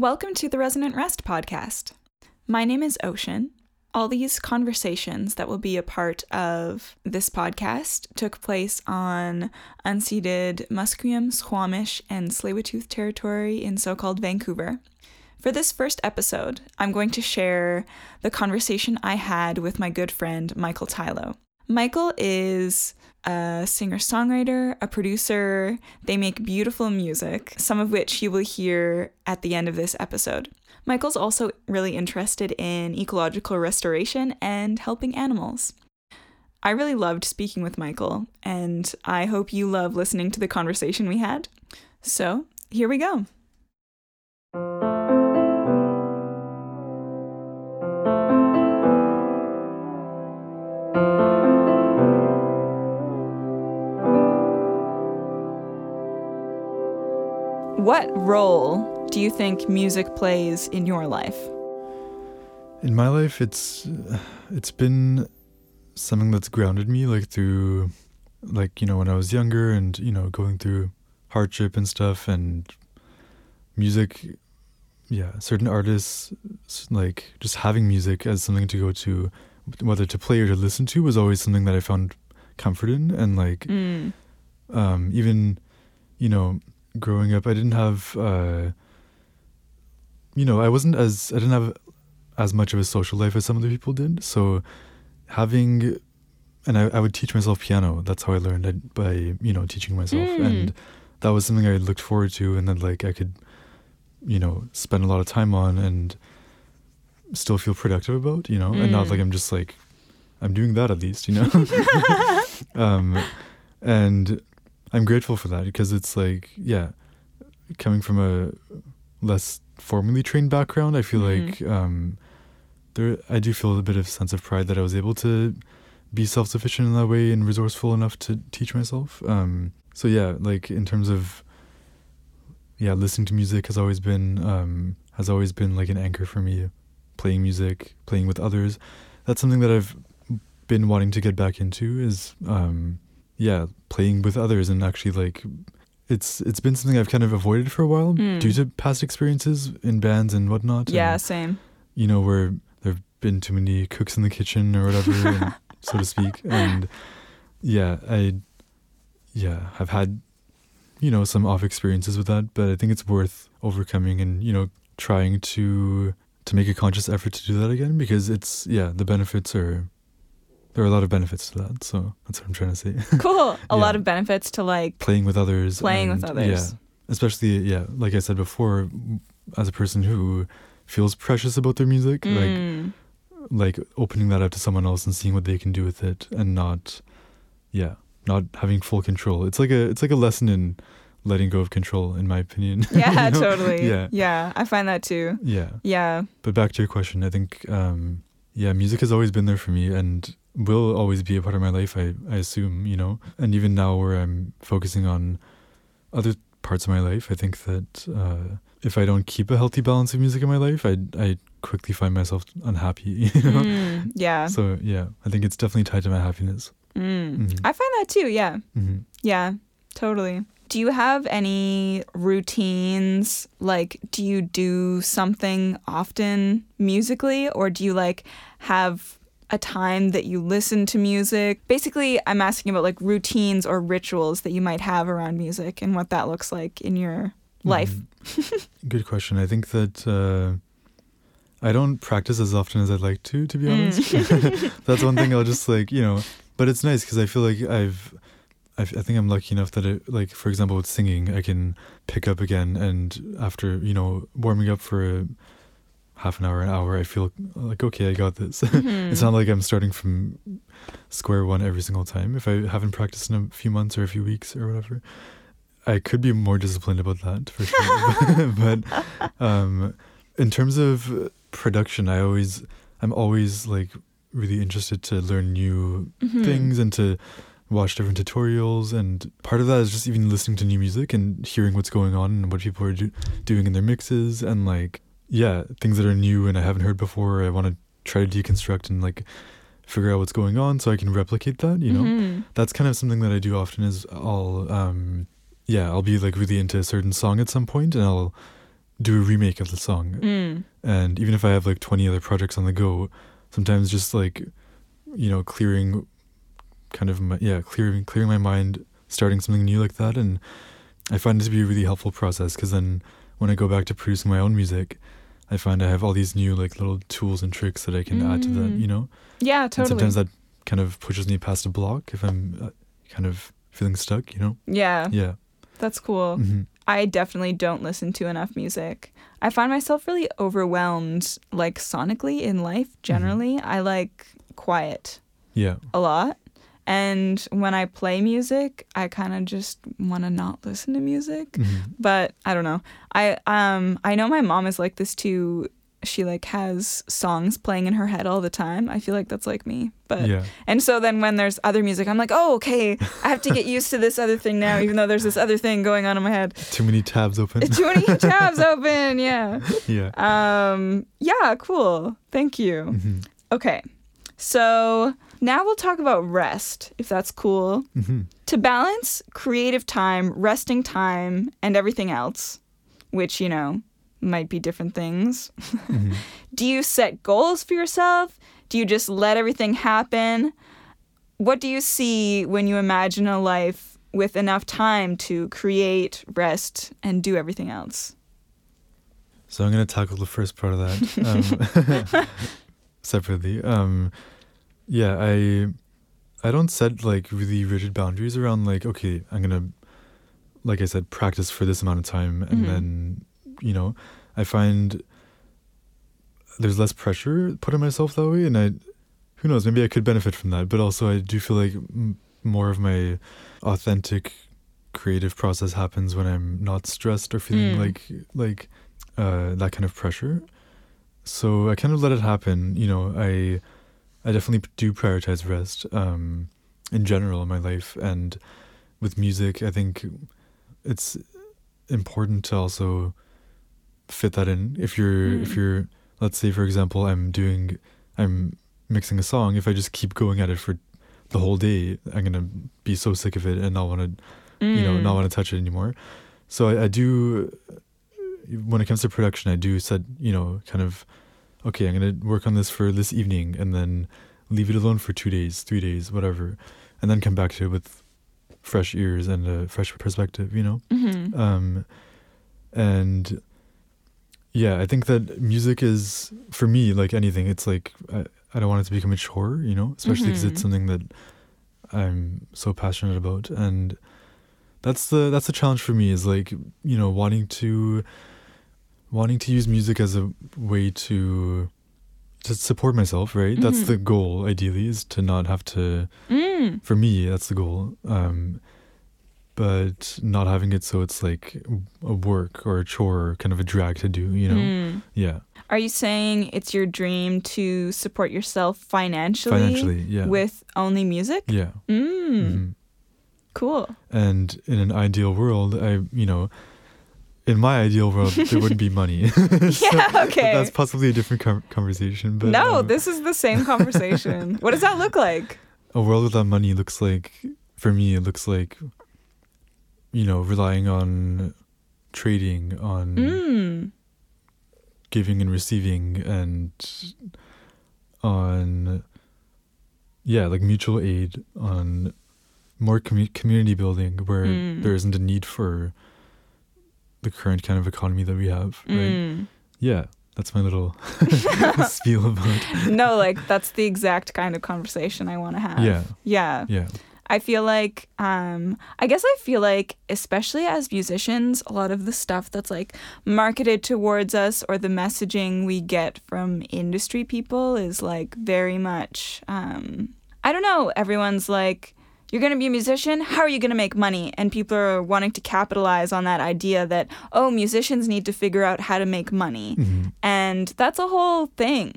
Welcome to the Resonant Rest podcast. My name is Oceaan. All these conversations that will be a part of this podcast took place on unceded Musqueam, Squamish, and Tsleil-Waututh territory in so-called Vancouver. For this first episode, I'm going to share the conversation I had with my good friend Michael Tylo. Michael is a singer songwriter, a producer. They make beautiful music, some of which you will hear at the end of this episode. Michael's also really interested in ecological restoration and helping animals. I really loved speaking with Michael, and I hope you love listening to the conversation we had. So, here we go. Role do you think music plays in your life? In my life, it's it's been something that's grounded me, like through, like you know, when I was younger, and you know, going through hardship and stuff, and music. Yeah, certain artists, like just having music as something to go to, whether to play or to listen to, was always something that I found comfort in, and like, Mm. um, even, you know, growing up, I didn't have, uh, you know, I wasn't as, I didn't have as much of a social life as some other people did. So having, and I, I would teach myself piano. That's how I learned I, by, you know, teaching myself. Mm. And that was something I looked forward to. And then, like, I could, you know, spend a lot of time on and still feel productive about, you know, and not Mm. like I'm just like, I'm doing that at least, you know? um, and I'm grateful for that because it's like, yeah, coming from a less formally trained background, I feel Mhm. like um, there I do feel a bit of sense of pride that I was able to be self sufficient in that way and resourceful enough to teach myself. Um, so yeah, like in terms of yeah, listening to music has always been um, has always been like an anchor for me. Playing music, playing with others, that's something that I've been wanting to get back into. Is um, yeah, playing with others and actually like it's it's been something I've kind of avoided for a while Mm. due to past experiences in bands and whatnot. Yeah, and, same. you know where there've been too many cooks in the kitchen or whatever, and, so to speak. And yeah, I yeah I've had you know some off experiences with that, but I think it's worth overcoming and you know trying to to make a conscious effort to do that again because it's yeah the benefits are there are a lot of benefits to that. So that's what I'm trying to say. Cool. A lot of benefits to like Playing with others. playing with others. Yeah, especially yeah like i said before as a person who feels precious about their music like Mm. like opening that up to someone else and seeing what they can do with it and not yeah not having full control it's like a it's like a lesson in letting go of control in my opinion Yeah, You know? totally. yeah Yeah, I find that too. yeah Yeah. but back to your question i think um yeah music has always been there for me and will always be a part of my life i i assume you know and even now where i'm focusing on other parts of my life i think that uh if i don't keep a healthy balance of music in my life i i quickly find myself unhappy you know Mm, yeah. so yeah i think it's definitely tied to my happiness Mm. Mhm. I find that too. Yeah. hmm Yeah, totally. Do you have any routines? Like, do you do something often musically, or do you like have a time that you listen to music? Basically, I'm asking about like routines or rituals that you might have around music and what that looks like in your life. Mhm. Good question. I think that uh, I don't practice as often as I'd like to, to be Mm. honest. That's one thing I'll just like, you know, but it's nice because I feel like I've, I, think I'm lucky enough that, it, like, for example, with singing, I can pick up again. And after, you know, warming up for a half an hour, an hour, I feel like, okay, I got this. Mhm. it's not like I'm starting from square one every single time. If I haven't practiced in a few months or a few weeks or whatever, I could be more disciplined about that for sure. but um, in terms of production, I always, I'm always like really interested to learn new Mhm. things and to watch different tutorials. And part of that is just even listening to new music and hearing what's going on and what people are do- doing in their mixes and like, yeah, things that are new and I haven't heard before. I want to try to deconstruct and like figure out what's going on so I can replicate that, you know? Mhm. That's kind of something that I do often is I'll, um, yeah, I'll be like really into a certain song at some point and I'll do a remake of the song. Mm. And even if I have like 20 other projects on the go, sometimes just like, you know, clearing kind of my, yeah, clearing, clearing my mind, starting something new like that. And I find it to be a really helpful process because then when I go back to producing my own music, I find I have all these new like little tools and tricks that I can add to that, Mm. you know? Yeah, And totally. sometimes that kind of pushes me past a block if I'm uh, kind of feeling stuck, you know? yeah, Yeah. that's cool. hmm I definitely don't listen to enough music. I find myself really overwhelmed, like sonically in life generally. I like quiet Yeah. a lot. And when I play music, I kind of just want to not listen to music. hmm But I don't know. I um I know my mom is like this too. She like has songs playing in her head all the time. I feel like that's like me. But Yeah. and so then when there's other music, I'm like, oh, okay, I have to get used to this other thing now, even though there's this other thing going on in my head. Too many tabs open. Too many tabs open. Yeah. yeah. Um. Yeah. Cool. Thank you. hmm Okay. So now we'll talk about rest, if that's cool. hmm To balance creative time, resting time, and everything else, which you know might be different things. hmm Do you set goals for yourself? Do you just let everything happen? What do you see when you imagine a life with enough time to create, rest, and do everything else? So I'm gonna tackle the first part of that um, separately. Um, yeah, I I don't set like really rigid boundaries around like okay, I'm gonna like I said practice for this amount of time, and Mhm. then you know I find there's less pressure put on myself that way, and I who knows maybe I could benefit from that, but also I do feel like m- more of my authentic creative process happens when I'm not stressed or feeling Mm. like like uh, that kind of pressure. So I kind of let it happen. You know, I I definitely do prioritize rest um, in general in my life, and with music, I think it's important to also fit that in. If you're if Mm. you're let's say for example, I'm doing I'm mixing a song. If I just keep going at it for the whole day, I'm gonna be so sick of it and not want to you know, Mm. not want to touch it anymore. So I, I do, when it comes to production, I do set, you know, kind of, okay, I'm going to work on this for this evening and then leave it alone for two days, three days, whatever, and then come back to it with fresh ears and a fresh perspective, you know? Mhm. Um, and yeah, I think that music is, for me, like anything, it's like, I, I don't want it to become a chore, you know, especially because Mhm. it's something that I'm so passionate about. And that's the, that's the challenge for me is like, you know, wanting to, wanting to use music as a way to, to support myself, right? That's Mhm. the goal, ideally, is to not have to, Mm. for me, that's the goal. Um, but not having it so it's like a work or a chore, or kind of a drag to do, you know? Mm. Yeah, Are you saying it's your dream to support yourself financially, financially, yeah, with only music? yeah. Mm. mhm. Cool. And in an ideal world, I, you know, in my ideal world, there wouldn't be money. So- Yeah, okay. That's possibly a different com- conversation. But no, um, this is the same conversation. what does that look like? a world without money looks like, for me, it looks like, you know, relying on trading, on Mm. giving and receiving and on yeah like mutual aid on more commu- community building where Mm. there isn't a need for the current kind of economy that we have right Mm. yeah that's my little spiel about no, like that's the exact kind of conversation I want to have. yeah Yeah. yeah I feel like um I guess I feel like especially as musicians a lot of the stuff that's like marketed towards us or the messaging we get from industry people is like very much um I don't know everyone's like you're going to be a musician? How are you going to make money? And people are wanting to capitalize on that idea that oh musicians need to figure out how to make money. Mhm. and that's a whole thing.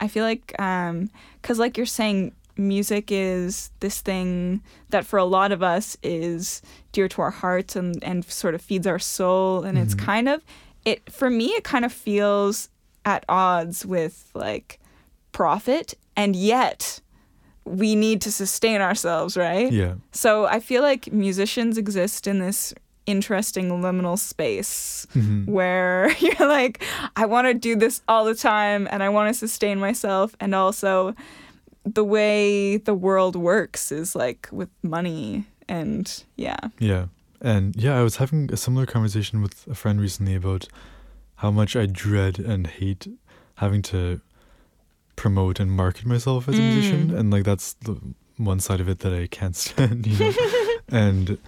I feel like um because like you're saying music is this thing that for a lot of us is dear to our hearts and and sort of feeds our soul. And it's Mhm. kind of it for me it kind of feels at odds with like profit. And yet we need to sustain ourselves right yeah so I feel like musicians exist in this interesting liminal space Mhm. where you're like, I want to do this all the time and I want to sustain myself. And also, the way the world works is like with money. And yeah. Yeah. And yeah, I was having a similar conversation with a friend recently about how much I dread and hate having to promote and market myself as a musician. Mm. And like that's the one side of it that I can't stand, you know. and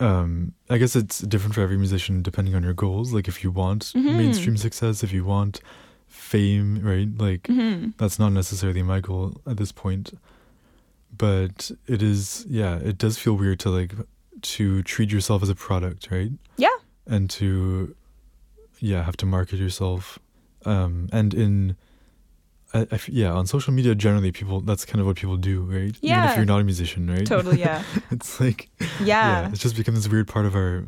um I guess it's different for every musician depending on your goals. Like if you want Mhm. mainstream success, if you want fame, right? Like hmm that's not necessarily my goal at this point but it is yeah it does feel weird to like to treat yourself as a product right Yeah. and to yeah have to market yourself um and in I, I yeah on social media generally people that's kind of what people do right Yeah. even if you're not a musician right Totally. Yeah. it's like yeah. Yeah. it's just become this weird part of our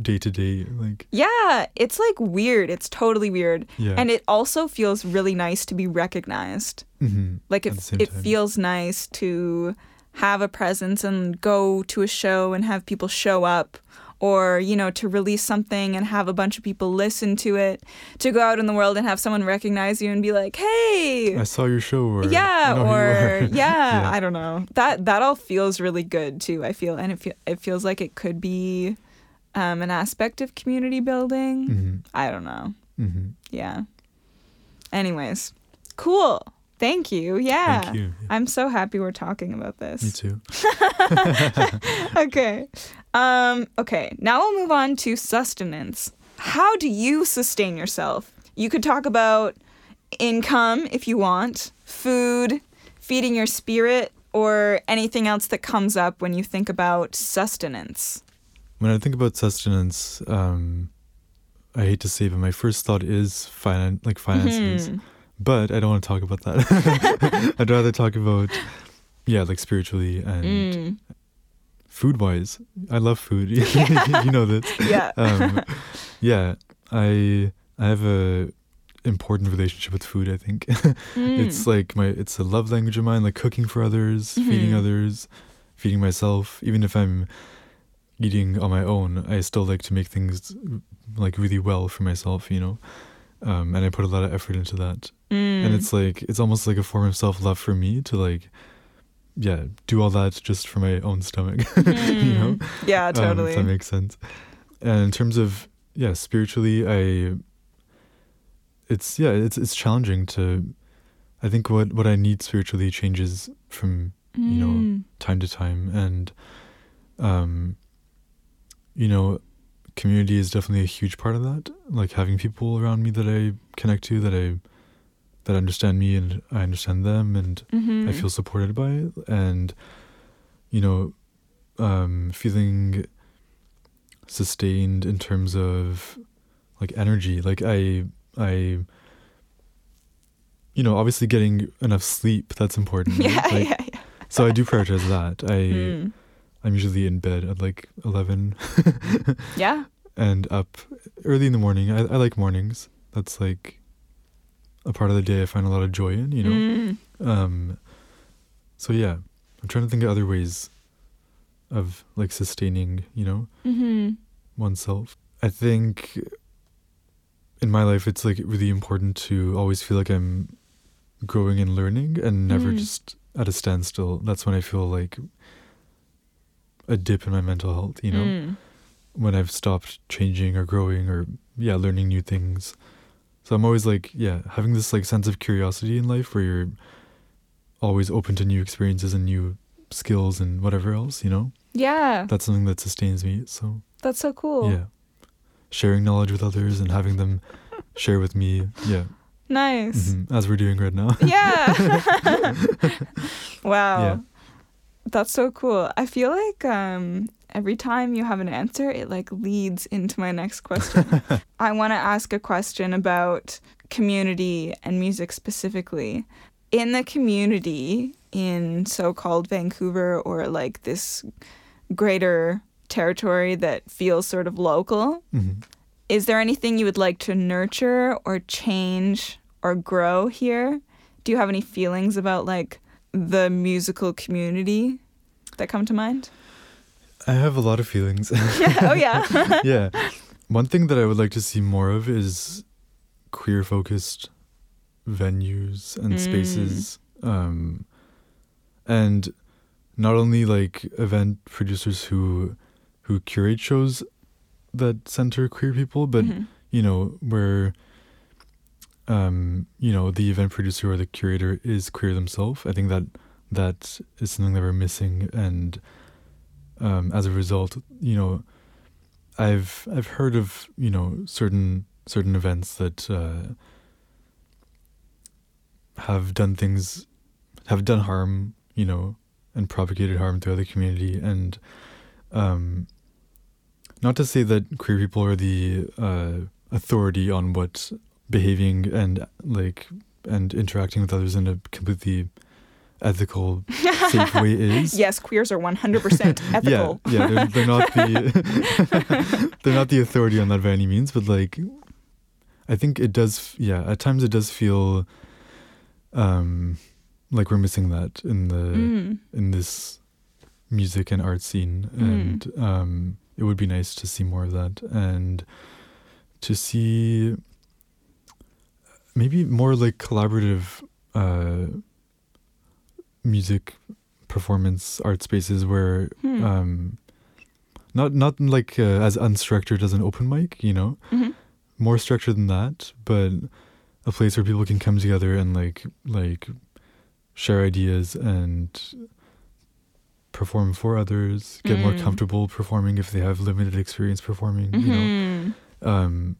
day to day like Yeah. It's like weird. It's totally weird. yeah And it also feels really nice to be recognized. hmm Like it, it time. feels nice to have a presence and go to a show and have people show up or you know to release something and have a bunch of people listen to it to go out in the world and have someone recognize you and be like hey! I saw your show or yeah I know who you or yeah, Yeah. i don't know. That that all feels really good too i feel and it, fe- it feels like it could be um, an aspect of community building. Hmm i don't know. Hmm yeah. Anyways cool thank you yeah thank you I'm so happy we're talking about this. me too okay. Um, okay, now we'll move on to sustenance. How do you sustain yourself? You could talk about income if you want, food, feeding your spirit, or anything else that comes up when you think about sustenance. When I think about sustenance, um, I hate to say, but my first thought is finan- like finances. Mhm. But I don't want to talk about that. I'd rather talk about, yeah, like spiritually and Mm. food wise. I love food. you know this. Yeah. Um, yeah, I I have a important relationship with food. I think Mm. it's like my it's a love language of mine. Like cooking for others, feeding Mhm. others, feeding myself. Even if I'm eating on my own, I still like to make things like really well for myself. You know, um, and I put a lot of effort into that. Mm. And it's like it's almost like a form of self love for me to like, yeah, do all that just for my own stomach. you know, Mm. Yeah, um, totally. if that makes sense. And in terms of yeah, spiritually, I it's yeah, it's it's challenging to. I think what what I need spiritually changes from you know, Mm. time to time, and um, you know, community is definitely a huge part of that. Like having people around me that I connect to, that I that understand me and I understand them, and I Mhm. feel supported by it and you know um feeling sustained in terms of like energy like i i you know obviously getting enough sleep that's important right? yeah, Like, yeah, yeah. so i do prioritize that i Mm. I'm usually in bed at like 11 Yeah. and up early in the morning I, I like mornings that's like a part of the day i find a lot of joy in you know Mm. um, so yeah, I'm trying to think of other ways of like sustaining, you know, Mhm. oneself. I think in my life it's like really important to always feel like I'm growing and learning and never Mm. just at a standstill. That's when I feel like a dip in my mental health, you know, Mm. when I've stopped changing or growing or yeah, learning new things. So I'm always like, yeah, having this like sense of curiosity in life where you're always open to new experiences and new skills and whatever else, you know? Yeah. That's something that sustains me. So, That's so cool. yeah. Sharing knowledge with others and having them share with me. Yeah. Nice. mhm, As we're doing right now. Yeah. wow. Yeah. That's so cool. I feel like um every time you have an answer, it like leads into my next question. I want to ask a question about community and music specifically. In the community in so-called Vancouver or like this greater territory that feels sort of local, Mhm. is there anything you would like to nurture or change or grow here? Do you have any feelings about like the musical community that come to mind? I have a lot of feelings. yeah. Oh yeah. yeah. One thing that I would like to see more of is queer focused venues and Mm. spaces. Um, and not only like event producers who who curate shows that center queer people, but Mhm. you know, where um, you know, the event producer or the curator is queer themselves. I think that that is something that we're missing and um, as a result, you know, I've I've heard of, you know, certain certain events that uh, have done things have done harm, you know, and propagated harm throughout the community and um not to say that queer people are the uh, authority on what behaving and like and interacting with others in a completely ethical, safe way is. Yes, queers are 100% ethical. Yeah, yeah, they're, they're not the they're not the authority on that by any means, but like, I think it does. Yeah, at times it does feel, um, like we're missing that in the Mm. in this music and art scene, Mm. and um, it would be nice to see more of that and to see maybe more like collaborative uh, music performance art spaces where Hmm. um, not not like uh, as unstructured as an open mic, you know, Mhm. more structured than that, but a place where people can come together and like like share ideas and perform for others, get more Mm. comfortable performing if they have limited experience performing, you know, Mhm. um,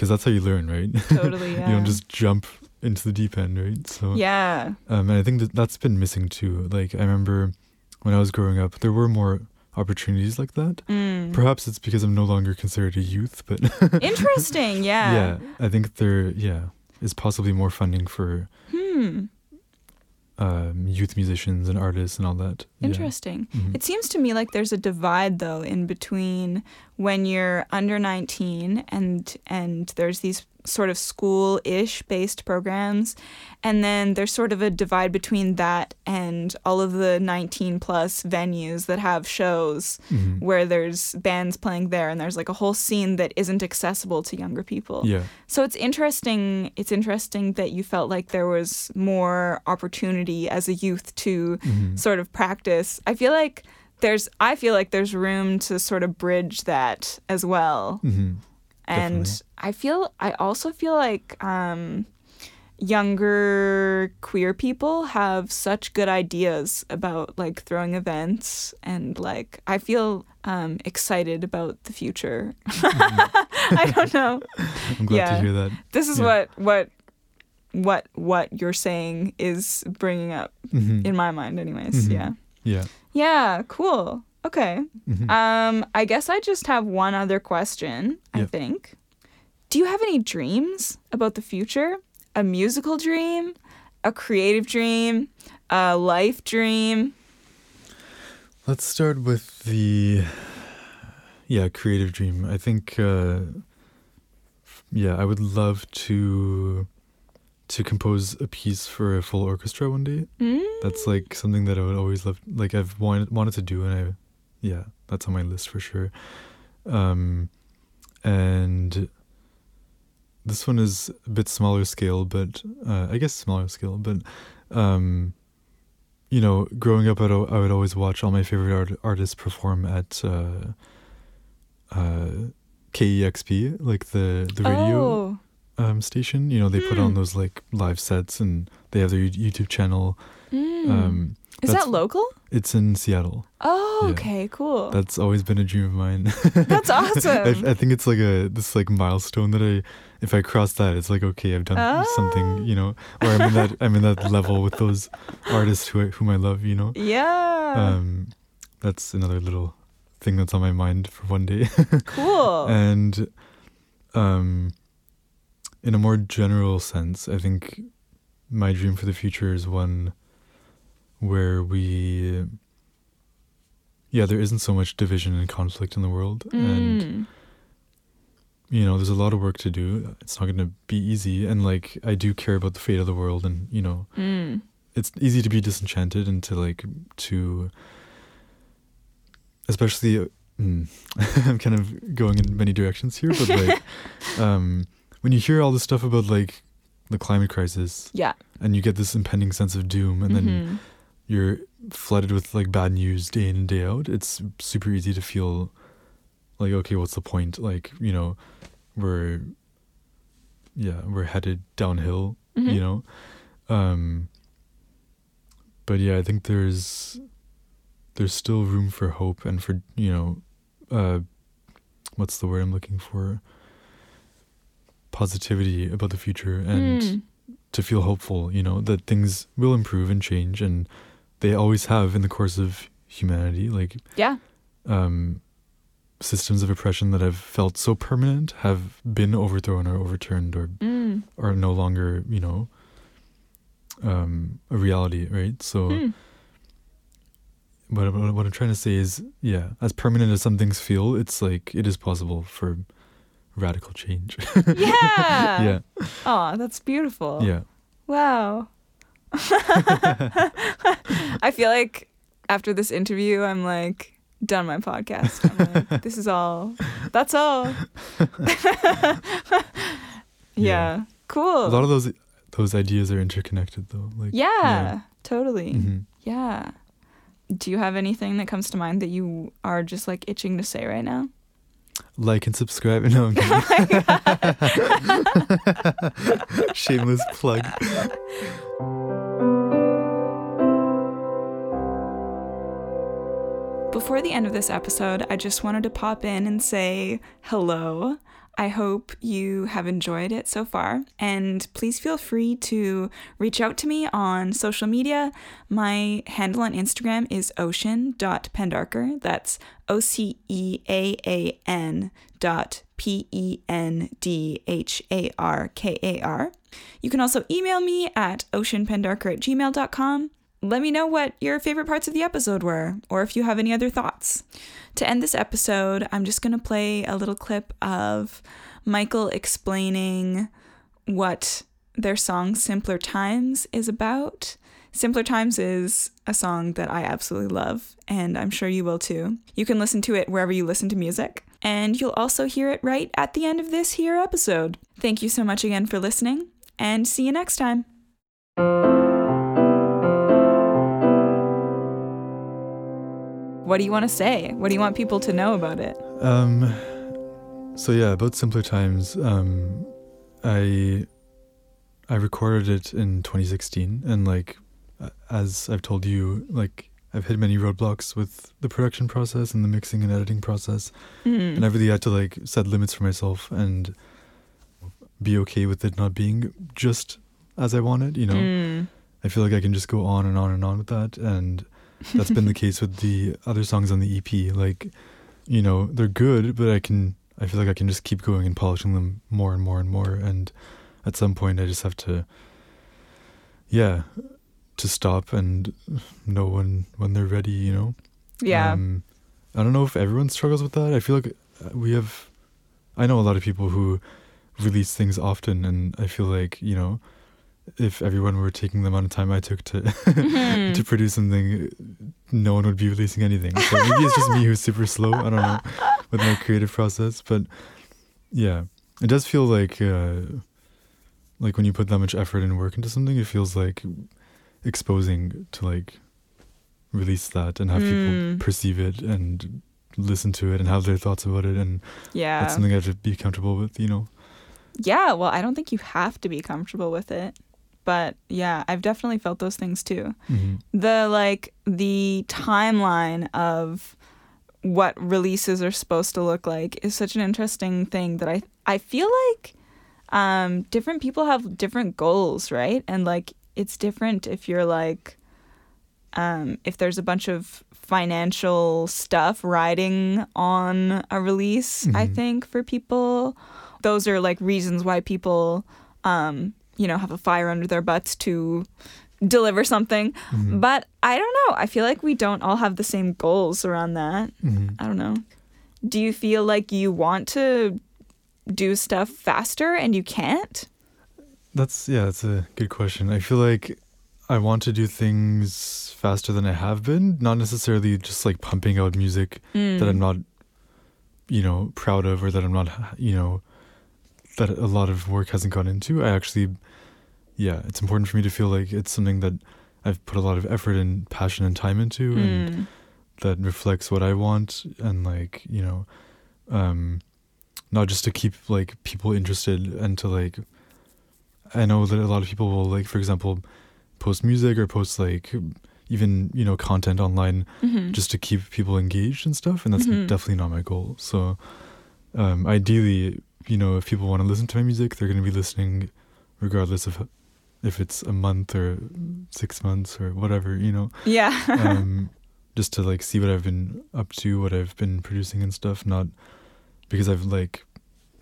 because that's how you learn, right? Totally, yeah. you don't just jump into the deep end, right? So Yeah. um, and I think that that's been missing too. Like I remember when I was growing up, there were more opportunities like that. Mm. Perhaps it's because I'm no longer considered a youth, but Interesting. Yeah. yeah, I think there, yeah, is possibly more funding for Hmm. um, youth musicians and artists and all that. Yeah. Interesting. Mhm. It seems to me like there's a divide though in between when you're under 19 and and there's these sort of school-ish based programs and then there's sort of a divide between that and all of the 19 plus venues that have shows Mhm. where there's bands playing there and there's like a whole scene that isn't accessible to younger people. Yeah, So it's interesting. It's interesting that you felt like there was more opportunity as a youth to Mhm. sort of practice. I feel like there's. I feel like there's room to sort of bridge that as well. Mhm. And Definitely. I feel. I also feel like um, younger queer people have such good ideas about like throwing events and like I feel um, excited about the future. I don't know I'm glad Yeah. to hear that. this is Yeah. what what what what you're saying is bringing up Mhm. in my mind anyways Mhm. yeah Yeah. yeah cool. Okay. Mhm. um i guess i just have one other question i think. Do you have any dreams about the future? A musical dream? A creative dream? A life dream? Let's start with the yeah creative dream. I think uh, yeah, I would love to to compose a piece for a full orchestra one day. mm? That's like something that I would always love. Like I've wanted wanted to do, and I yeah, that's on my list for sure. Um, and this one is a bit smaller scale, but uh, I guess smaller scale, but um, you know, growing up, I'd, I would always watch all my favorite art- artists perform at uh, uh, KEXP, like the the radio oh um, station. You know, they put on Hmm. those like live sets, and they have their YouTube channel. mm. Um, is that's- that local it's in Seattle. oh Yeah. okay cool That's always been a dream of mine. that's awesome I, I think it's like a this like milestone that I, if I cross that, it's like okay, I've done something, you know, or I'm in that I'm in that level with those artists who I, whom I love, you know. yeah Um, that's another little thing that's on my mind for one day. cool and um, in a more general sense, I think my dream for the future is one where we, yeah, there isn't so much division and conflict in the world, and Mm. you know, there's a lot of work to do. It's not going to be easy, and like I do care about the fate of the world, and you know, Mm. it's easy to be disenchanted and to like to especially uh, mm, I'm kind of going in many directions here, but like um, when you hear all this stuff about like the climate crisis, Yeah. and you get this impending sense of doom, and then Mhm. you're flooded with like bad news day in and day out, it's super easy to feel like, okay, what's the point? Like, you know, we're yeah, we're headed downhill, Mhm. you know. Um but yeah, I think there's there's still room for hope and for, you know, uh what's the word I'm looking for? Positivity about the future and Mm. to feel hopeful, you know, that things will improve and change and they always have in the course of humanity. Like Yeah. um systems of oppression that have felt so permanent have been overthrown or overturned or Mm. are no longer, you know, um a reality, right? So Mm. what, what what I'm trying to say is, yeah, as permanent as some things feel, it's like it is possible for radical change. Yeah. yeah. Oh, that's beautiful. Yeah. Wow. I feel like after this interview, I'm like done my podcast. I'm like, this is all. That's all. yeah. Cool. A lot of those those ideas are interconnected though. Like yeah, totally. Mhm. Yeah. Do you have anything that comes to mind that you are just like itching to say right now? Like and subscribe. And no, I'm kidding. Oh Shameless plug. Before the end of this episode, I just wanted to pop in and say hello. I hope you have enjoyed it so far, and please feel free to reach out to me on social media. My handle on Instagram is oceaan.pendharkar. That's O C E A A N dot P E N D H A R K A R. You can also email me at oceaanpendharkar at gmail.com. Let me know what your favorite parts of the episode were, or if you have any other thoughts. To end this episode, I'm just going to play a little clip of Michael explaining what their song Simpler Times is about. Simpler Times is a song that I absolutely love, and I'm sure you will too. You can listen to it wherever you listen to music, and you'll also hear it right at the end of this here episode. Thank you so much again for listening, and see you next time. What do you want to say? What do you want people to know about it? Um so yeah, about simpler times, um I I recorded it in 2016 and like as I've told you, like I've hit many roadblocks with the production process and the mixing and editing process. Mm. And I really had to like set limits for myself and be okay with it not being just as I wanted, you know. Mm. I feel like I can just go on and on and on with that and that's been the case with the other songs on the EP. Like, you know, they're good, but I can I feel like I can just keep going and polishing them more and more and more and at some point I just have to yeah, to stop and know when when they're ready, you know. Yeah. Um, I don't know if everyone struggles with that. I feel like uh, we have. I know a lot of people who release things often, and I feel like you know, if everyone were taking the amount of time I took to Mhm. to produce something, no one would be releasing anything. So maybe it's just me who's super slow. I don't know with my creative process, but yeah, it does feel like uh, like when you put that much effort and work into something, it feels like exposing to like release that and have Mm. people perceive it and listen to it and have their thoughts about it and yeah. that's something I have to be comfortable with, you know. Yeah, well, I don't think you have to be comfortable with it. But yeah, I've definitely felt those things too. hmm The like the timeline of what releases are supposed to look like is such an interesting thing that I I feel like um different people have different goals, right? And like it's different if you're like um if there's a bunch of financial stuff riding on a release, I Mhm. think for people those are like reasons why people um you know have a fire under their butts to deliver something hmm but I don't know. I feel like we don't all have the same goals around that. hmm I don't know. Do you feel like you want to do stuff faster and you can't? That's yeah, that's a good question. I feel like I want to do things faster than I have been, not necessarily just like pumping out music that I'm Mm. not, you know, proud of or that I'm not, you know, that a lot of work hasn't gone into. I actually, yeah, it's important for me to feel like it's something that I've put a lot of effort and passion and time into and Mm. that reflects what I want and like, you know, um, not just to keep like people interested and to like, I know that a lot of people will like, for example, post music or post like even, you know, content online Mhm. just to keep people engaged and stuff and that's Mhm. definitely not my goal so um ideally you know if people want to listen to my music they're going to be listening regardless of if it's a month or six months or whatever you know yeah. um just to like see what i've been up to what i've been producing and stuff not because i've like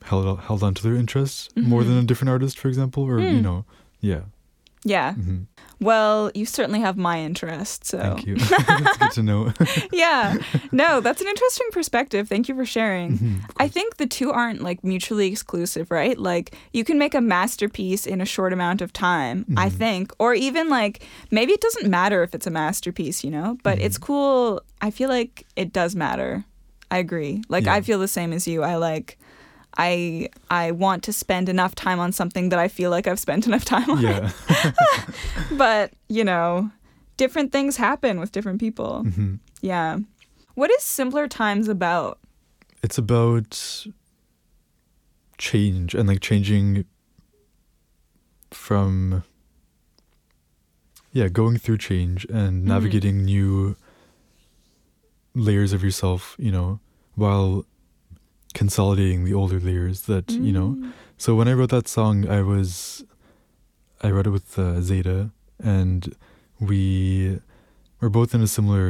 held held on to their interests more than Mhm. a different artist for example or you Mm. know yeah yeah. hmm Well, you certainly have my interest, so thank you it's good to know yeah. No, that's an interesting perspective. Thank you for sharing. Mhm, I think the two aren't like mutually exclusive, right? Like you can make a masterpiece in a short amount of time, I Mhm. think, or even like maybe it doesn't matter if it's a masterpiece, you know, but it's Mhm. cool. I feel like it does matter. I agree. Like I feel the same as you. I like I I want to spend enough time on something that I feel like I've spent enough time on. yeah But, you know, different things happen with different people. hmm Yeah. What is Simpler Times about? it's about change and like changing from yeah going through change and Mhm. navigating new layers of yourself you know while consolidating the older layers that you know Mm. so when i wrote that song i was i wrote it with uh, Zayda and we were both in a similar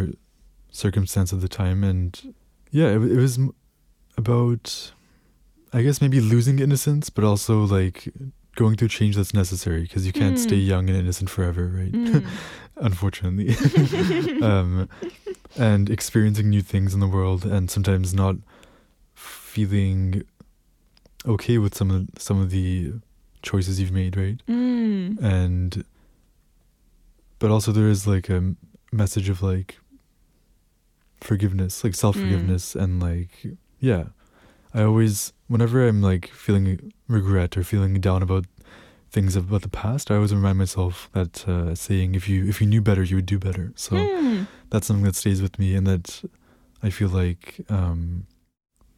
circumstance at the time and yeah it, it was about i guess maybe losing innocence but also like going through change that's necessary because you can't stay Mm. young and innocent forever right Mm. unfortunately um, and experiencing new things in the world and sometimes not feeling okay with some of some of the choices you've made right Mm. and but also there is like a message of like forgiveness like self-forgiveness and like yeah i always whenever i'm like feeling regret or feeling down about things about the past i always remind myself that uh, saying if you if you knew better you would do better so Mm. that's something that stays with me and that i feel like um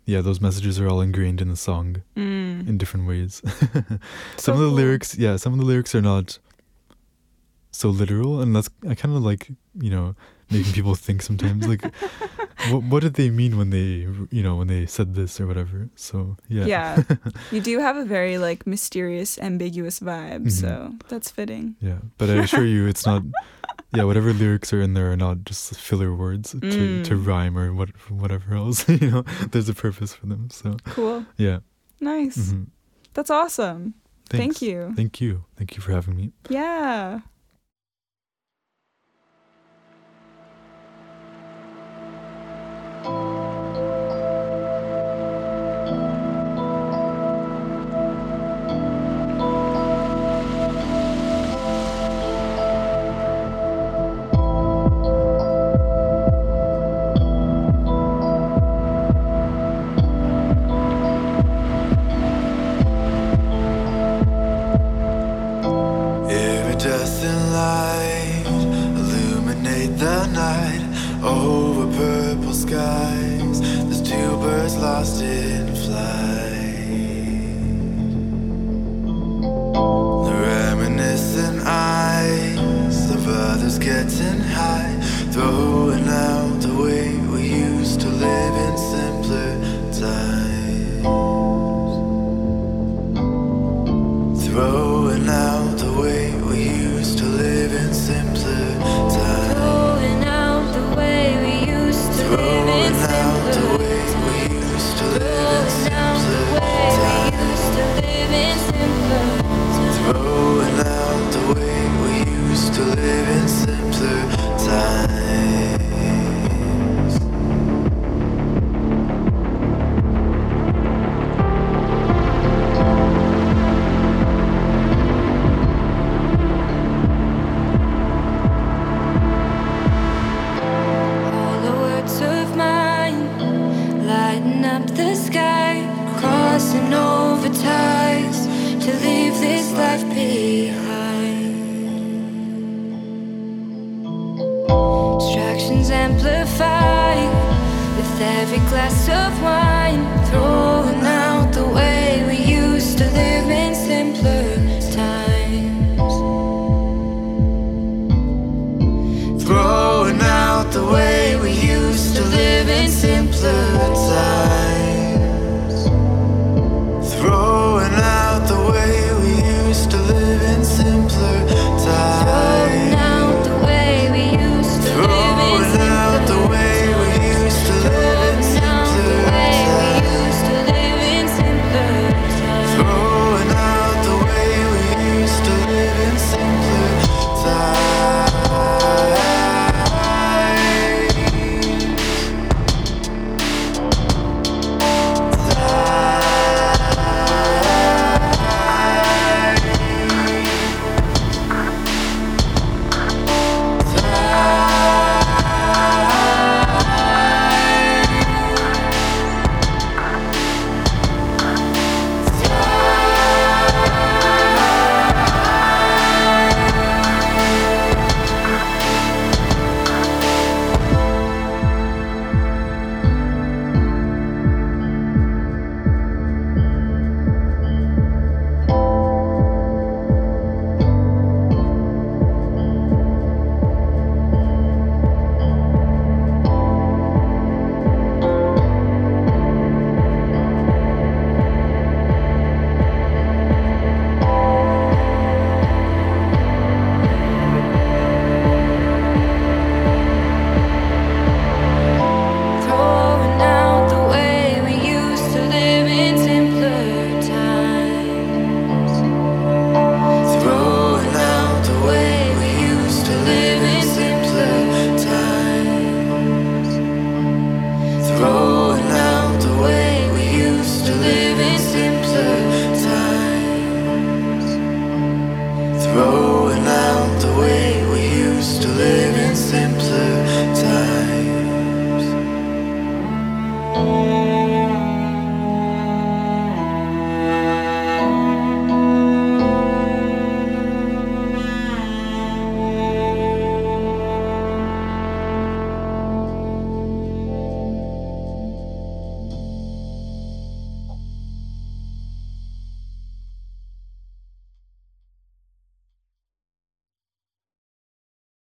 yeah those messages are all ingrained in the song Mm. in different ways. So some of the cool. lyrics, yeah, some of the lyrics are not so literal, and that's I kind of like you know making people think sometimes like what what did they mean when they you know when they said this or whatever. So yeah, Yeah. You do have a very like mysterious, ambiguous vibe, Mhm. so that's fitting. yeah. But I assure you, it's not. Yeah, whatever lyrics are in there are not just filler words to, to Mm. rhyme or what whatever else. you know, there's a purpose for them. So Cool. yeah, Nice. mhm. That's awesome. Thank you. Thank you. Thank you for having me. Yeah. Iridescent